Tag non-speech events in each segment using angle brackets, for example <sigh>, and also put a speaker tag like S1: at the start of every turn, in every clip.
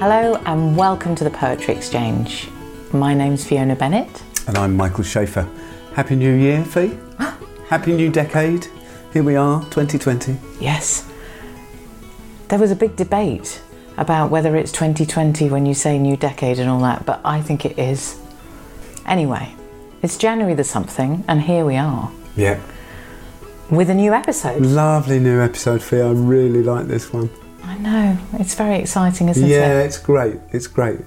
S1: Hello and welcome to the Poetry Exchange. My name's Fiona Bennett.
S2: And I'm Michael Shaeffer. Happy New Year, Fee. <gasps> Happy New Decade. Here we are, 2020.
S1: Yes. There was a big debate about whether it's 2020 when you say new decade and all that, but I think it is. Anyway, it's January the something, and here we are
S2: Yeah.
S1: with a new episode.
S2: Lovely new episode, Fee. I really like this one.
S1: I know, it's very exciting, isn't
S2: yeah,
S1: it?
S2: Yeah, it's great. It's great.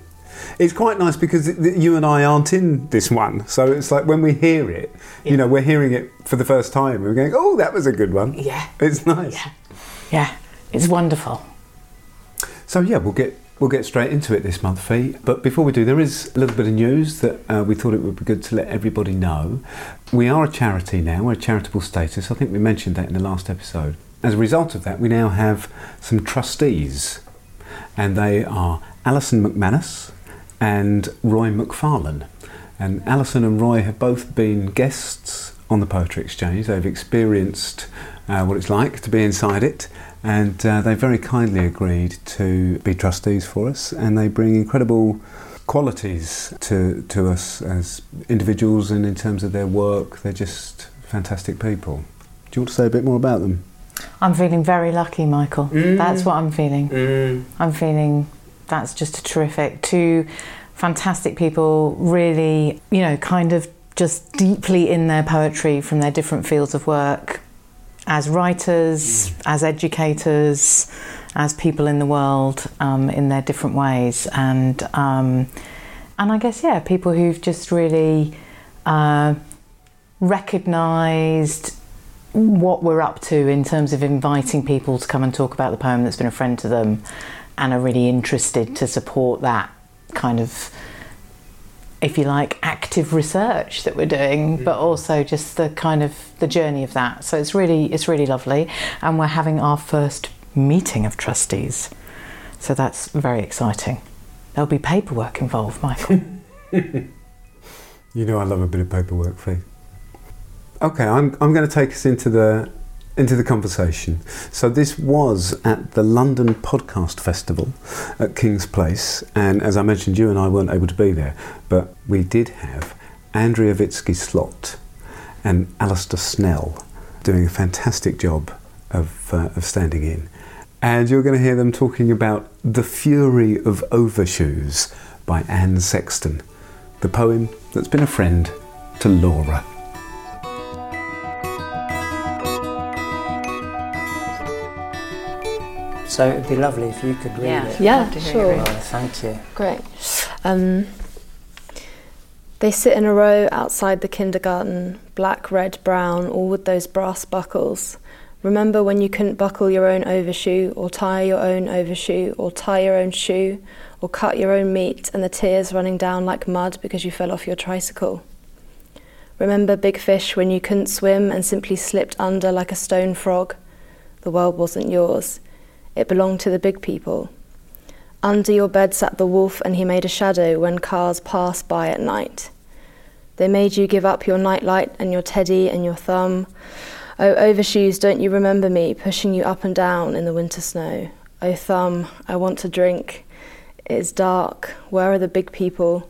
S2: It's quite nice because you and I aren't in this one. So it's like when we hear it, you know, we're hearing it for the first time. We're going, oh, that was a good one.
S1: Yeah,
S2: It's nice.
S1: yeah, yeah, it's wonderful.
S2: So yeah, we'll get we'll get straight into it this month, Fee. But before we do, there is a little bit of news that uh, we thought it would be good to let everybody know. We are a charity now. We're a charitable status. I think we mentioned that in the last episode. As a result of that, we now have some trustees, and they are Alison McManus and Roy McFarlane. And Alison and Roy have both been guests on the Poetry Exchange. They've experienced uh, what it's like to be inside it, and uh, they very kindly agreed to be trustees for us. And they bring incredible qualities to to us as individuals and in terms of their work. They're just fantastic people. Do you want to say a bit more about them?
S1: I'm feeling very lucky, Michael.
S2: Mm.
S1: That's what I'm feeling. I'm feeling that's just terrific. Two fantastic people, really, you know, kind of just deeply in their poetry from their different fields of work as writers, as educators, as people in the world um, in their different ways. And, um, and I guess, yeah, people who've just really uh, recognised what we're up to in terms of inviting people to come and talk about the poem that's been a friend to them and are really interested to support that kind of if you like active research that we're doing but also just the kind of the journey of that. So it's really it's really lovely. And we're having our first meeting of trustees. So that's very exciting. There'll be paperwork involved michael. <laughs>
S2: You know I love a bit of paperwork, Fee. Okay, I'm, I'm going to take us into the into the conversation. So this was at the London Podcast Festival at Kings Place, and as I mentioned, you and I weren't able to be there, but we did have Andrea Witzke-Slot and Alistair Snell doing a fantastic job of uh, of standing in, and you're going to hear them talking about "The Fury of Overshoes" by Anne Sexton, the poem that's been a friend to Laura.
S3: So it'd be lovely if you could read
S1: Yeah.
S3: it.
S4: Yeah,
S1: Love to hear you
S4: sure.
S3: Oh, thank you.
S4: Great. Um, they sit in a row outside the kindergarten, black, red, brown, all with those brass buckles. Remember when you couldn't buckle your own overshoe, or tie your own overshoe, or tie your own shoe, or cut your own meat, and the tears running down like mud because you fell off your tricycle? Remember big fish when you couldn't swim and simply slipped under like a stone frog? The world wasn't yours, it belonged to the big people. Under your bed sat the wolf, and he made a shadow when cars passed by at night. They made you give up your nightlight and your teddy and your thumb. Oh, overshoes, don't you remember me pushing you up and down in the winter snow? Oh, thumb, I want to drink. It is dark. Where are the big people?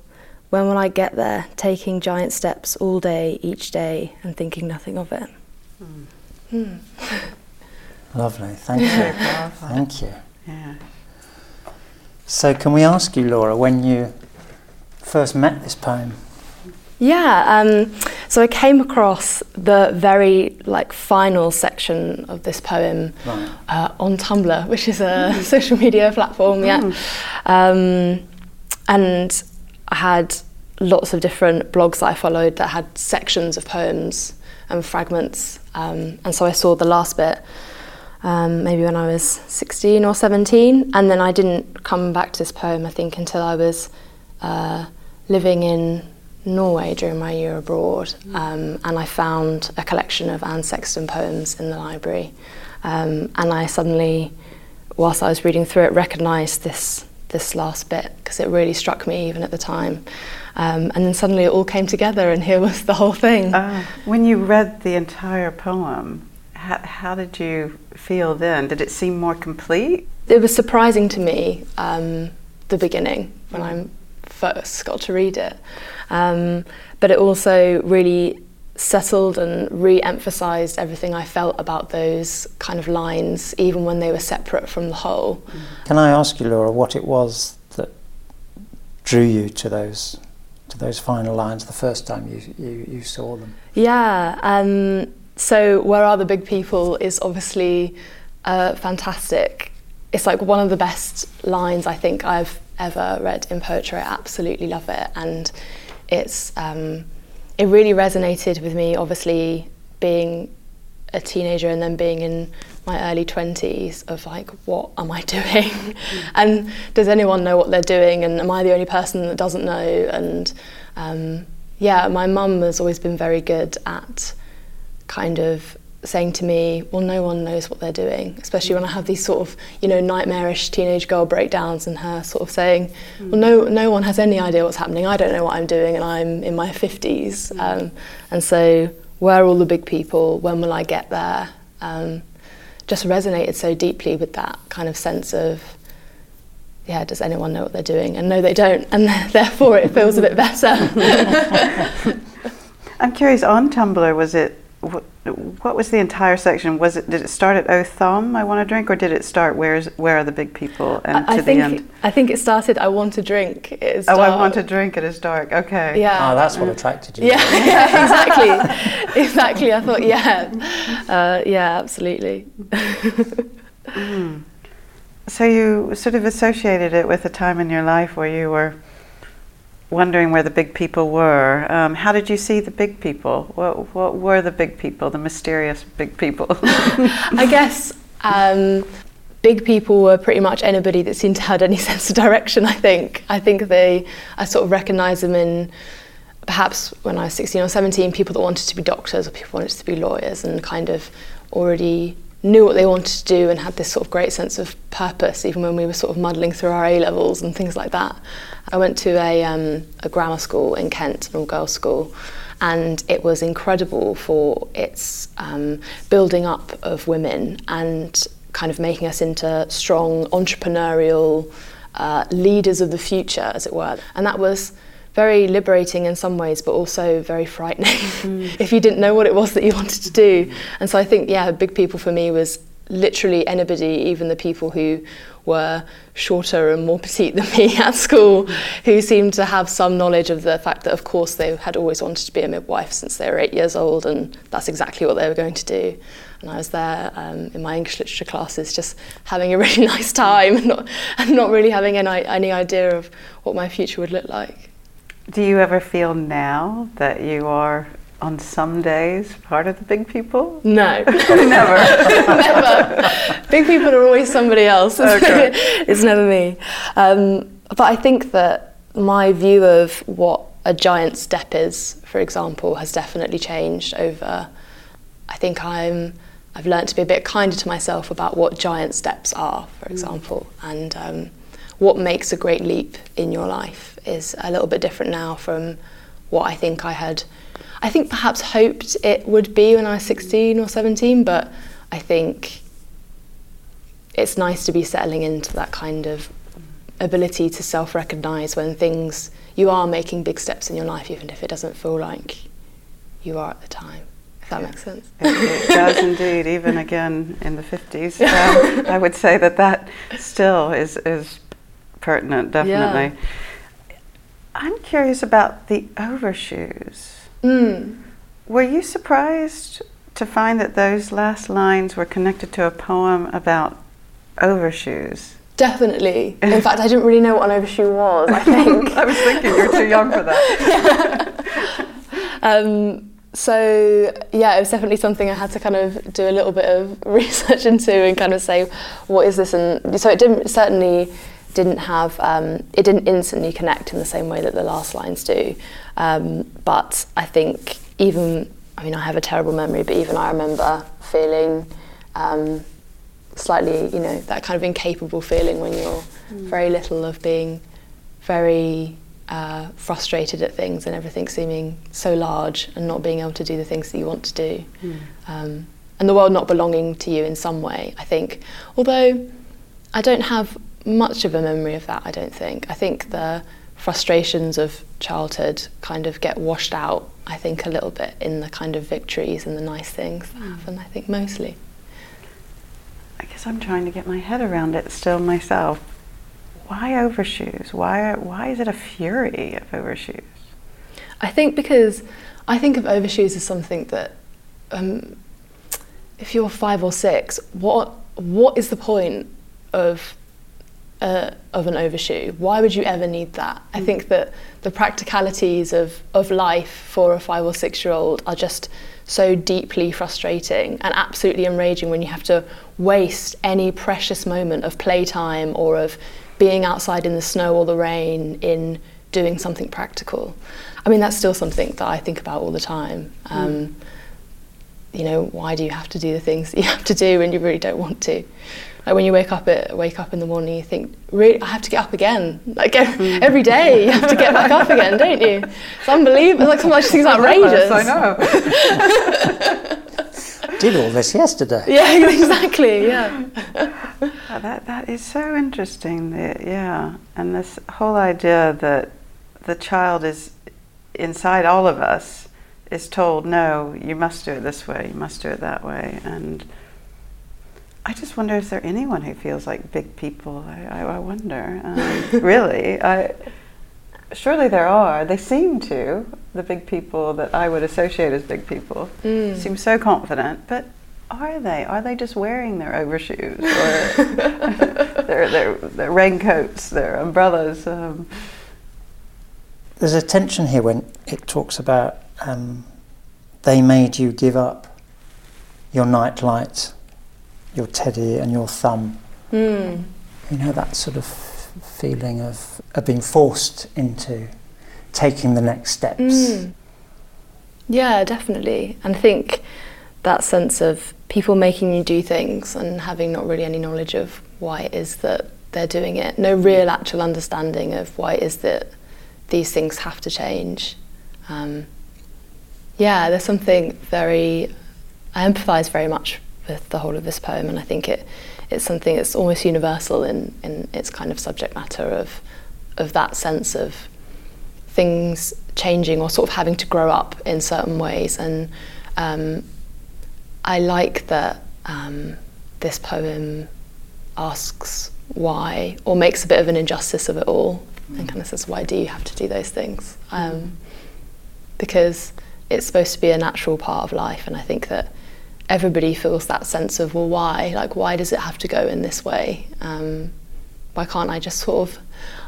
S4: When will I get there, taking giant steps all day, each day, and thinking nothing of it? Hmm. <laughs>
S3: Lovely. Thank you. thank you.
S1: yeah
S3: So can we ask you, Laura, when you first met this poem?
S4: Yeah, um, so I came across the very like final section of this poem
S3: Right.
S4: uh, on Tumblr, which is a <laughs> social media platform. Yeah, um, and I had lots of different blogs that I followed that had sections of poems and fragments, um, and so I saw the last bit. Um, maybe when I was 16 or 17, and then I didn't come back to this poem, I think, until I was uh, living in Norway during my year abroad, um, and I found a collection of Anne Sexton poems in the library, um, and I suddenly, whilst I was reading through it, recognised this this last bit because it really struck me even at the time, um, and then suddenly it all came together, and here was the whole thing.
S5: Uh, when you read the entire poem, how, how did you feel then? Did it seem more complete?
S4: it was surprising to me um, the the beginning when I first got to read it. Um, but it also really settled and re-emphasized everything I felt about those kind of lines, even when they were separate from the whole.
S3: Can I ask you, Laura, what it was that drew you to those to those final lines the first time you you, you saw them?
S4: Yeah. Um, so where are the big people is obviously uh, fantastic. It's like one of the best lines I think I've ever read in poetry. I absolutely love it, and it's um, it really resonated with me. Obviously, being a teenager and then being in my early 20s of like what am i <laughs> doing and does anyone know what they're doing and am i the only person that doesn't know and um, yeah my mum has always been very good at kind of saying to me, well, no one knows what they're doing, especially when I have these sort of, you know, nightmarish teenage girl breakdowns and her sort of saying, mm. well, no, no one has any idea what's happening. I don't know what I'm doing and I'm in my 50s. Mm. Um, and so where are all the big people? When will I get there? Um, just resonated so deeply with that kind of sense of, yeah, does anyone know what they're doing? And no, they don't. <laughs> And <laughs> therefore it feels a bit better. <laughs>
S5: I'm curious, on Tumblr, was it what, what was the entire section? Was it did it start at Oh Thumb, I want to drink, or did it start Where's Where are the big people and
S4: I,
S5: to
S4: I think,
S5: the end?
S4: I think it started I want to drink. It is
S5: oh,
S4: dark.
S5: I want to drink. It is dark. Okay.
S4: Yeah.
S3: Oh, that's what attracted you.
S4: Yeah, yeah <laughs> exactly, <laughs> exactly. I thought, yeah, uh, yeah, absolutely. <laughs>
S5: mm. So you sort of associated it with a time in your life where you were wondering where the big people were. Um, how did you see the big people? What, what were the big people, the mysterious big people? <laughs>
S4: I guess um, big people were pretty much anybody that seemed to have any <laughs> sense of direction, I think. I think they, I sort of recognise them in perhaps when I was 16 or 17, people that wanted to be doctors or people wanted to be lawyers and kind of already knew what they wanted to do and had this sort of great sense of purpose, even when we were sort of muddling through our A levels and things like that. I went to a, um, a grammar school in Kent, an all girls school, and it was incredible for its um, building up of women and kind of making us into strong entrepreneurial uh, leaders of the future, as it were. And that was very liberating in some ways, but also very frightening <laughs> mm. if you didn't know what it was that you <laughs> wanted to do. And so I think, yeah, big people for me was literally anybody, even the people who were shorter and more petite than me <laughs> at school, who seemed to have some knowledge of the fact that, of course, they had always wanted to be a midwife since they were eight years old, and that's exactly what they were going to do. And I was there um, in my English literature classes, just having a really nice time, and not, and not really having any, any idea of what my future would look like.
S5: Do you ever feel now that you are on some days part of the big people?
S4: No. <laughs>
S5: never.
S4: never. Big people are always somebody else. Okay. <laughs> it's never me. Um, but I think that my view of what a giant step is, for example, has definitely changed over. I think I'm. I've learned to be a bit kinder to myself about what giant steps are, for mm. example, mm. and um, what makes a great leap in your life is a little bit different now from what I think I had. I think perhaps hoped it would be when I was 16 or 17, but I think it's nice to be settling into that kind of ability to self recognize when things you are making big steps in your life, even if it doesn't feel like you are at the time. If that makes sense.
S5: It, it does indeed, even again in the 50s. Um, <laughs> I would say that that still is, is pertinent, definitely. Yeah. I'm curious about the overshoes.
S4: Mm.
S5: Were you surprised to find that those last lines were connected to a poem about overshoes?
S4: Definitely. <laughs> In fact, I didn't really know what an overshoe was, I think. <laughs>
S5: I was thinking you're too young for that. <laughs>
S4: um, so yeah, it was definitely something I had to kind of do a little bit of research into and kind of say, what is this? And so it didn't certainly didn't have um, it didn't instantly connect in the same way that the last lines do. Um, but I think even I mean I have a terrible memory, but even I remember feeling um, slightly you know that kind of incapable feeling when you're mm. very little of being very uh, frustrated at things and everything seeming so large and not being able to do the things that you want to do. Mm. and the world not belonging to you in some way, I think. Although I don't have much of a memory of that, I don't think. I think the frustrations of childhood kind of get washed out, I think, a little bit in the kind of victories and the nice things that happen, I think, mostly.
S5: I guess I'm trying to get my head around it still myself. Why overshoes? Why, why is it a fury of overshoes?
S4: I think because I think of overshoes as something that um, if you're five or six, what what is the point of uh, of an overshoe? Why would you ever need that? I think that the practicalities of of life for a five or six year old are just so deeply frustrating and absolutely enraging when you have to waste any precious moment of playtime or of being outside in the snow or the rain in doing something practical. I mean, that's still something that I think about all the time. Um, You know, why do you have to do the things that you have to do when you really don't want to? Like when you wake up at wake up in the morning, you think, really, I have to get up again. Like every, hmm. every day, you have to get back up again, don't you? It's unbelievable. Like sometimes things <laughs> outrageous.
S5: I know. <laughs>
S3: Did all this yesterday.
S4: Yeah, <laughs> exactly. Yeah.
S5: Oh, that that is so interesting. The, yeah, and this whole idea that the child is inside all of us is told, no, you must do it this way, you must do it that way, and I just wonder is there anyone who feels like big people? I, I, I wonder. Um, <laughs> really, I. Surely there are. They seem to. The big people that I would associate as big people
S4: Mm.
S5: seem so confident, but are they? Are they just wearing their overshoes or <laughs> their, their, their raincoats, their umbrellas? Um,
S3: There's a tension here when it talks about um, they made you give up your night light, your teddy, and your thumb.
S4: Mm.
S3: You know that sort of feeling of, of being forced into taking the next steps.
S4: Mm. Yeah, definitely. And I think that sense of people making you do things and having not really any knowledge of why it is that they're doing it, no real actual understanding of why it is that these things have to change. Um, yeah, there's something very, I empathise very much with the whole of this poem, and I think it, it's something that's almost universal in, in its kind of subject matter of, of that sense of things changing or sort of having to grow up in certain ways. And um, I like that um, this poem asks why, or makes a bit of an injustice of it all, and kind of says, why do you have to do those things? Um, because it's supposed to be a natural part of life, and I think that everybody feels that sense of, well, why? Like, why does it have to go in this way? Um, why can't I just sort of,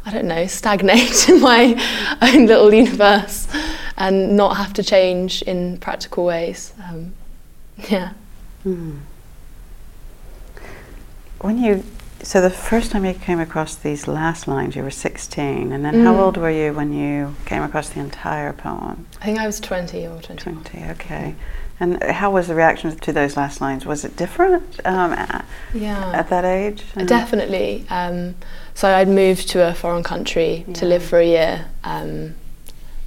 S4: I don't know, stagnate <laughs> in my own little universe and not have to change in practical ways? Um, yeah.
S5: when you, so the first time you came across these last lines, you were 16, and then how
S4: Mm.
S5: old were you when you came across the entire poem?
S4: I think I was 20 or 21.
S5: 20, okay. And how was the reaction to those last lines? Was it different um, a-
S4: Yeah.
S5: at that age?
S4: Uh, Definitely. Um, so I'd moved to a foreign country to live for a year. Um,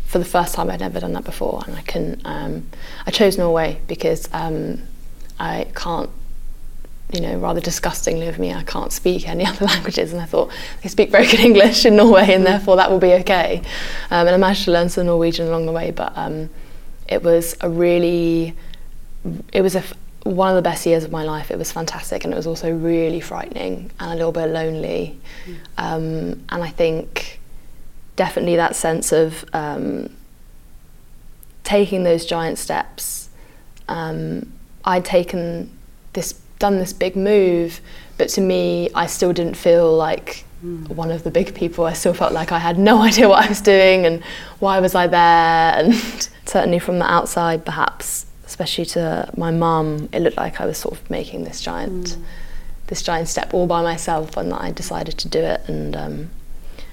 S4: for the first time, I'd never done that before, and I couldn't. Um, I chose Norway because um, I can't. You know, rather disgustingly of me, I can't speak any <laughs> other languages, and I thought they speak very good English in Norway, and therefore that will be okay. Um, and I managed to learn some Norwegian along the way, but um, it was a really, it was a one of the best years of my life. It was fantastic, and it was also really frightening and a little bit lonely. Um, and I think definitely that sense of um, taking those giant steps. Um, I'd taken this, done this big move, but to me, I still didn't feel like one of the big people. I still felt like I had no <laughs> idea what I was doing and why was I there. <laughs> And certainly from the outside, perhaps, especially to my mum, it looked like I was sort of making this giant, this giant step all by myself, and that I decided to do it. And um,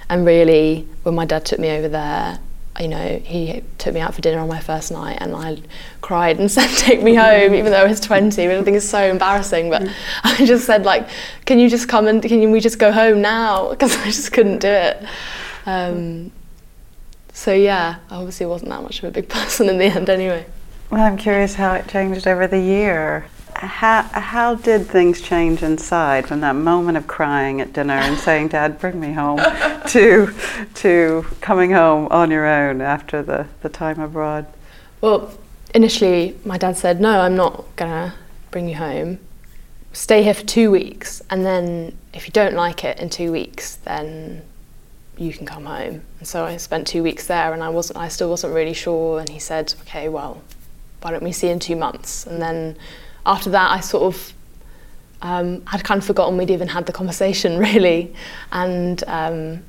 S4: and really, when my dad took me over there, you know, he took me out for dinner on my first night, and I cried and <laughs> said, "Take me home," even though I was 20, which I think is so embarrassing. But <laughs> I just said, like, "Can you just come and can we just go home now?" <laughs> Because I just couldn't do it. Um, so yeah, I obviously wasn't that much of a big person in the end, anyway.
S5: Well, I'm curious how it changed over the year. How, how did things change inside from that moment of crying at dinner and saying, Dad, bring me home, <laughs> to, to coming home on your own after the, the time abroad?
S4: Well, initially, my dad said, No, I'm not going to bring you home. Stay here for two weeks, and then if you don't like it in two weeks, then you can come home. And so I spent two weeks there, and I wasn't, I still wasn't really sure. And he said, Okay, well, why don't we see in two months? And then after that, I sort of um, had kind of forgotten we'd even had the conversation, <laughs> really. And um,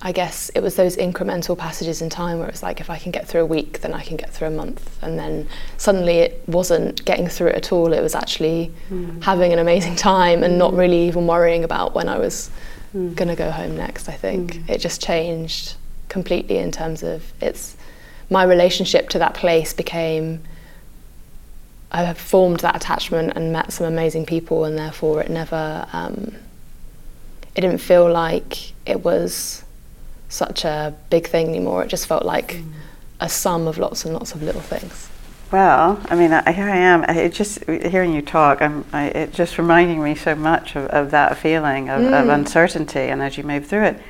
S4: I guess it was those incremental passages in time where it's like, if I can get through a week, then I can get through a month. And then suddenly it wasn't getting through it at all. It was actually mm. having an amazing time and not really even worrying about when I was mm. going to go home next, I think. Mm. It just changed completely in terms of it's my relationship to that place became I have formed that attachment and met some amazing people, and therefore it never, um, it didn't feel like it was such a big thing anymore. It just felt like mm. a sum of lots and lots of little things.
S5: Well, I mean, I, here I am. It just hearing you talk, I'm I, it just reminding me so much of, of that feeling of, mm. of uncertainty, and as you move through it.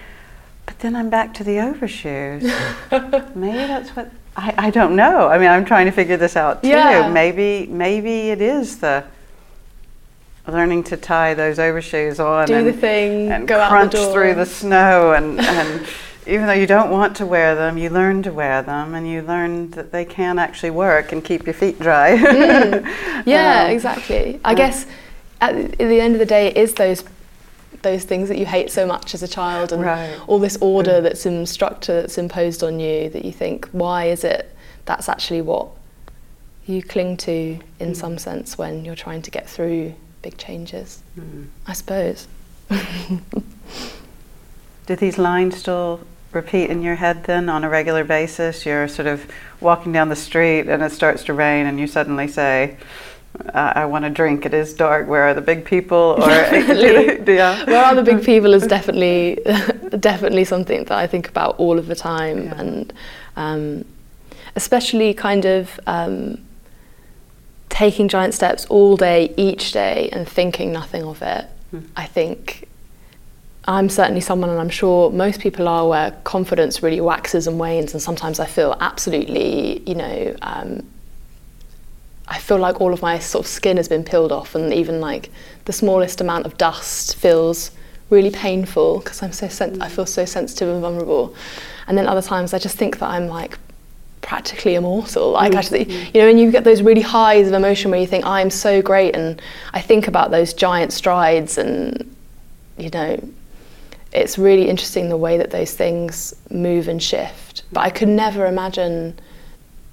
S5: But then I'm back to the overshoes. <laughs> Maybe that's what I, I don't know. I mean, I'm trying to figure this out too. Yeah. Maybe maybe it is the learning to tie those overshoes on
S4: do
S5: and,
S4: the thing,
S5: and
S4: go
S5: crunch
S4: out the
S5: through the snow and, and even though you don't want to wear them, you learn to wear them and you learn that they can actually work and keep your feet dry.
S4: mm. <laughs> Yeah, um, exactly. I guess at the end of the day, it is those those things that you hate so much as a child and right. all this order mm. that's in structure that's imposed on you that you think why is it that's actually what you cling to in mm. some sense when you're trying to get through big changes mm. i suppose <laughs>
S5: do these lines still repeat in your head then on a regular basis you're sort of walking down the street and it starts to rain and you suddenly say uh, I want to drink. It is dark. Where are the big people? Or <laughs> <laughs>
S4: yeah. Where are the big people is definitely <laughs> definitely something that I think about all of the time, yeah. and um, especially kind of um, taking giant steps all day, each day, and thinking nothing of it. Mm. I think I'm certainly someone, and I'm sure most people are, where confidence really waxes and wanes, and sometimes I feel absolutely, you know. Um, I feel like all of my sort of skin has been peeled off, and even like the smallest amount of dust feels really painful because I'm so sen- I feel so sensitive and vulnerable. And then other times I just think that I'm like practically immortal. Like mm. actually, you know, and you get those really highs of emotion where you think I'm so great, and I think about those giant strides, and you know, it's really interesting the way that those things move and shift. But I could never imagine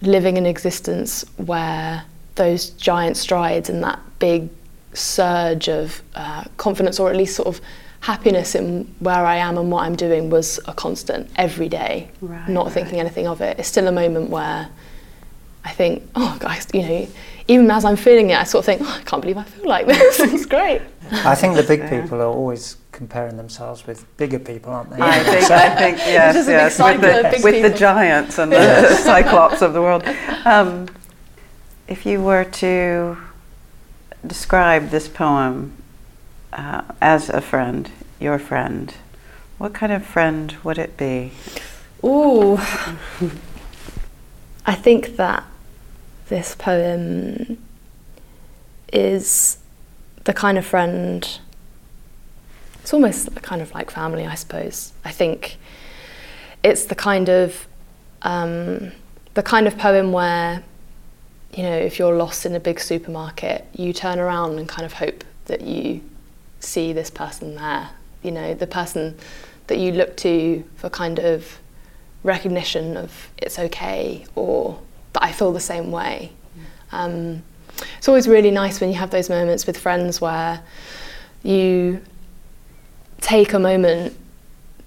S4: living an existence where those giant strides and that big surge of uh, confidence, or at least sort of happiness in where I am and what I'm doing, was a constant every day. Right, not right. thinking anything of it. It's still a moment where I think, oh, guys, you know, even as I'm feeling it, I sort of think, oh, I can't believe I feel like this. <laughs> it's great.
S3: I think the big people are always comparing themselves with bigger people, aren't they?
S5: I <laughs> think, I think <laughs> yes, yes, with, the, with the, giants and the cyclops of the world. Um, if you were to describe this poem uh, as a friend, your friend, what kind of friend would it be?
S4: Ooh. I think that this poem is the kind of friend, it's almost kind of like family, I suppose. I think it's the kind of um, the kind of poem where you know, if you're lost in a big supermarket, you turn around and kind of hope that you see this person there. You know, the person that you look to for kind of recognition of it's okay or that I feel the same way. Um, it's always really nice when you have those moments with friends where you take a moment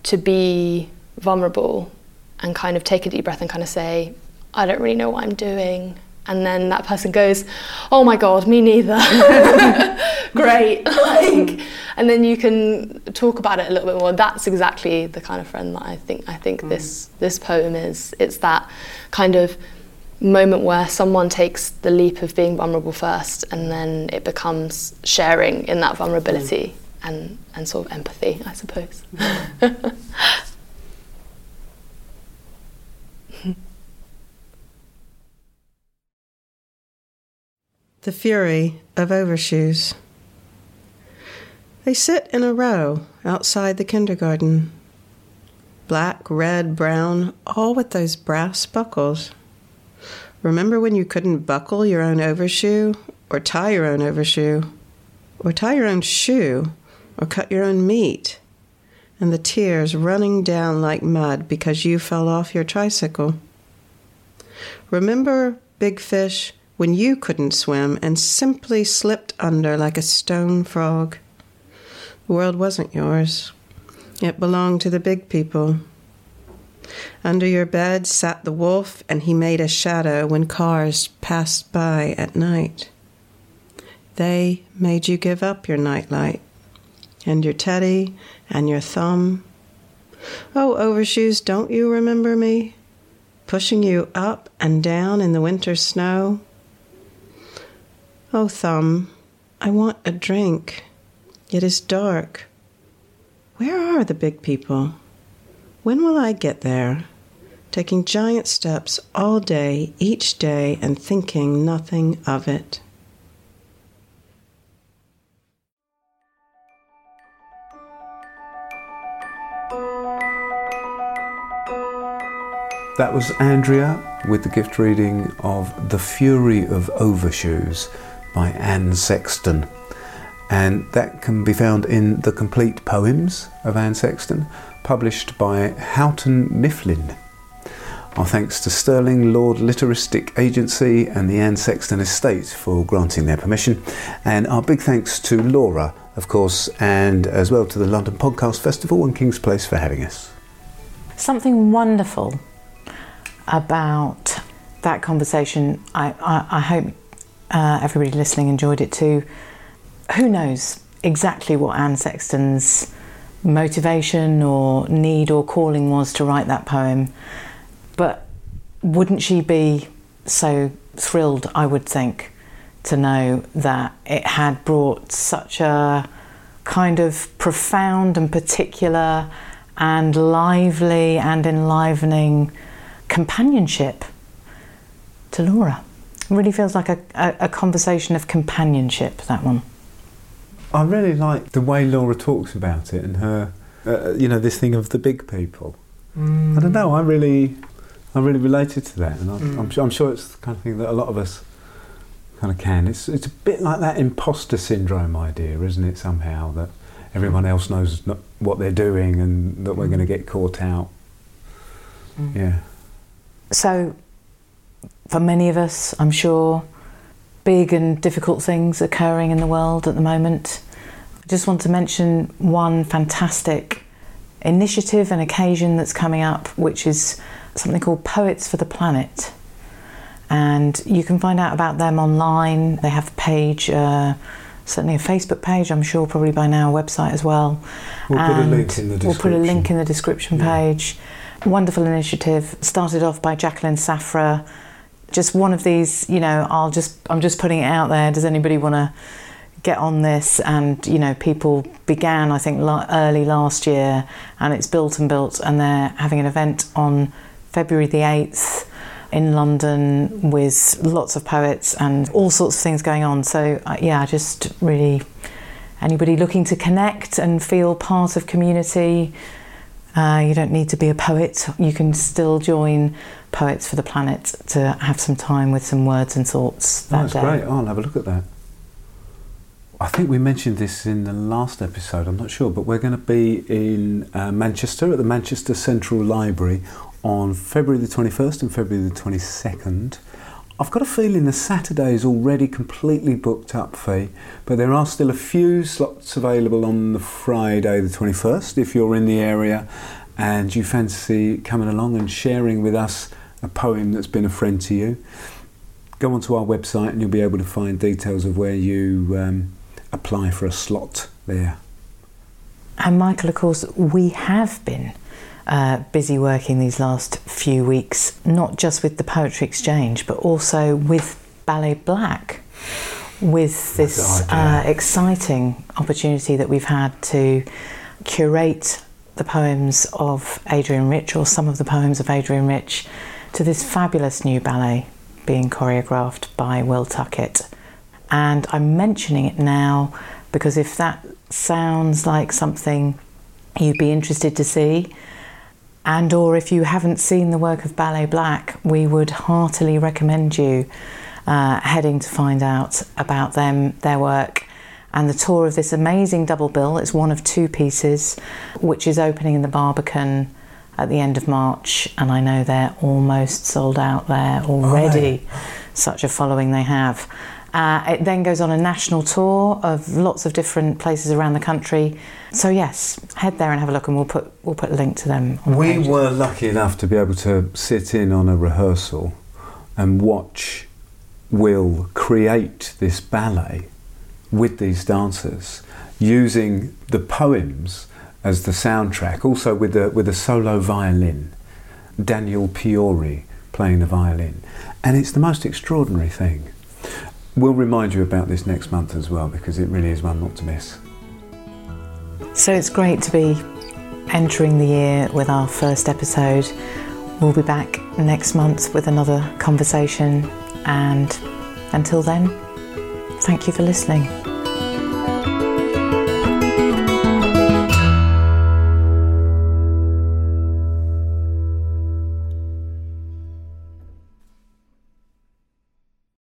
S4: to be vulnerable and kind of take a deep breath and kind of say, I don't really know what I'm doing and then that person goes, "Oh my god, me neither." <laughs> Great, <laughs> like, and then you can talk about it a little bit more. That's exactly the kind of friend that I think I think mm. this this poem is. It's that kind of moment where someone takes the leap of being vulnerable first and then it becomes sharing in that vulnerability and, and sort of empathy, I suppose. <laughs>
S5: The Fury of Overshoes. They sit in a row outside the kindergarten. Black, red, brown, all with those brass buckles. Remember when you couldn't buckle your own overshoe, or tie your own overshoe, or tie your own shoe, or cut your own meat, and the tears running down like mud because you fell off your tricycle? Remember, big fish, when you couldn't swim and simply slipped under like a stone frog? The world wasn't yours. It belonged to the big people. Under your bed sat the wolf, and he made a shadow when cars passed by at night. They made you give up your nightlight, and your teddy, and your thumb. Oh, overshoes, don't you remember me? Pushing you up and down in the winter snow? Oh, thumb, I want a drink. It is dark. Where are the big people? When will I get there? Taking giant steps all day, each day, and thinking nothing of it.
S2: That was Andrea with the gift reading of The Fury of Overshoes by Anne Sexton. And that can be found in the complete poems of Anne Sexton, published by Houghton Mifflin. Our thanks to Sterling Lord Literistic Agency and the Anne Sexton Estate for granting their permission. And our big thanks to Laura, of course, and as well to the London Podcast Festival and Kings Place for having us.
S1: Something wonderful about that conversation. I, I, I hope uh, everybody listening enjoyed it too. Who knows exactly what Anne Sexton's motivation or need or calling was to write that poem, but wouldn't she be so thrilled, I would think, to know that it had brought such a kind of profound and particular and lively and enlivening companionship to Laura. It really feels like a, a, a conversation of companionship, that one.
S2: I really like the way Laura talks about it and her, uh, uh you know, this thing of the big people. I don't know. I mm. really, I really related to that, and I, I'm, mm. su- I'm sure it's the kind of thing that a lot of us kind of can. It's it's a bit like that imposter syndrome idea, isn't it? Somehow that everyone else knows what they're doing, and that we're going to mm. get caught out. Yeah.
S1: So, for many of us, I'm sure, big and difficult things occurring in the world at the moment. I just want to mention one fantastic initiative and occasion that's coming up, which is something called Poets for the Planet. And you can find out about them online. They have a page, uh, certainly a Facebook page, I'm sure, probably by now, a website as well.
S2: We'll put a link in the
S1: We'll put a link
S2: description.
S1: in the description
S2: Yeah.
S1: page. Wonderful initiative. Started off by Jacqueline Saphra. Just one of these, you know, I'll just, I'm just putting it out there. Does anybody want to get on this? And, you know, people began, I think, early last year and it's built and built. And they're having an event on February the 8th in London with lots of poets and all sorts of things going on. So, uh, yeah, just really, anybody looking to connect and feel part of community, uh, you don't need to be a poet. You can still join Poets for the Planet to have some time with some words and thoughts
S2: Oh, that's
S1: day.
S2: great. I'll have a look at that. I think we mentioned this in the last episode, I'm not sure, but we're going to be in uh, Manchester at the Manchester Central Library on February the 21st and February the 22nd. I've got a feeling the Saturday is already completely booked up, Fee, but there are still a few slots available on the Friday the 21st if you're in the area and you fancy coming along and sharing with us a poem that's been a friend to you go onto our website and you'll be able to find details of where you um, apply for a slot there.
S1: And Michael, of course, we have been uh, busy working these last few weeks, not just with the Poetry Exchange, but also with Ballet Black, with this uh, exciting opportunity that we've had to curate the poems of Adrienne Rich, or some of the poems of Adrienne Rich, to this fabulous new ballet being choreographed by Will Tuckett. And I'm mentioning it now because if that sounds like something you'd be interested to see, and or if you haven't seen the work of Ballet Black, we would heartily recommend you uh, heading to find out about them, their work, and the tour of this amazing double bill. It's one of two pieces, which is opening in the Barbican at the end of March, and I know they're almost sold out there already. Such a following they have. Uh, it then goes on a national tour of lots of different places around the country. So yes, head there and have a look, and we'll put we'll put a link to them. On the
S2: We
S1: page.
S2: were lucky enough to be able to sit in on a rehearsal and watch Will create this ballet with these dancers using the poems as the soundtrack, also with a, with a solo violin, Daniel Pioro playing the violin. And it's the most extraordinary thing. We'll remind you about this next month as well because it really is one not to miss.
S1: So it's great to be entering the year with our first episode. We'll be back next month with another conversation, and until then, thank you for listening.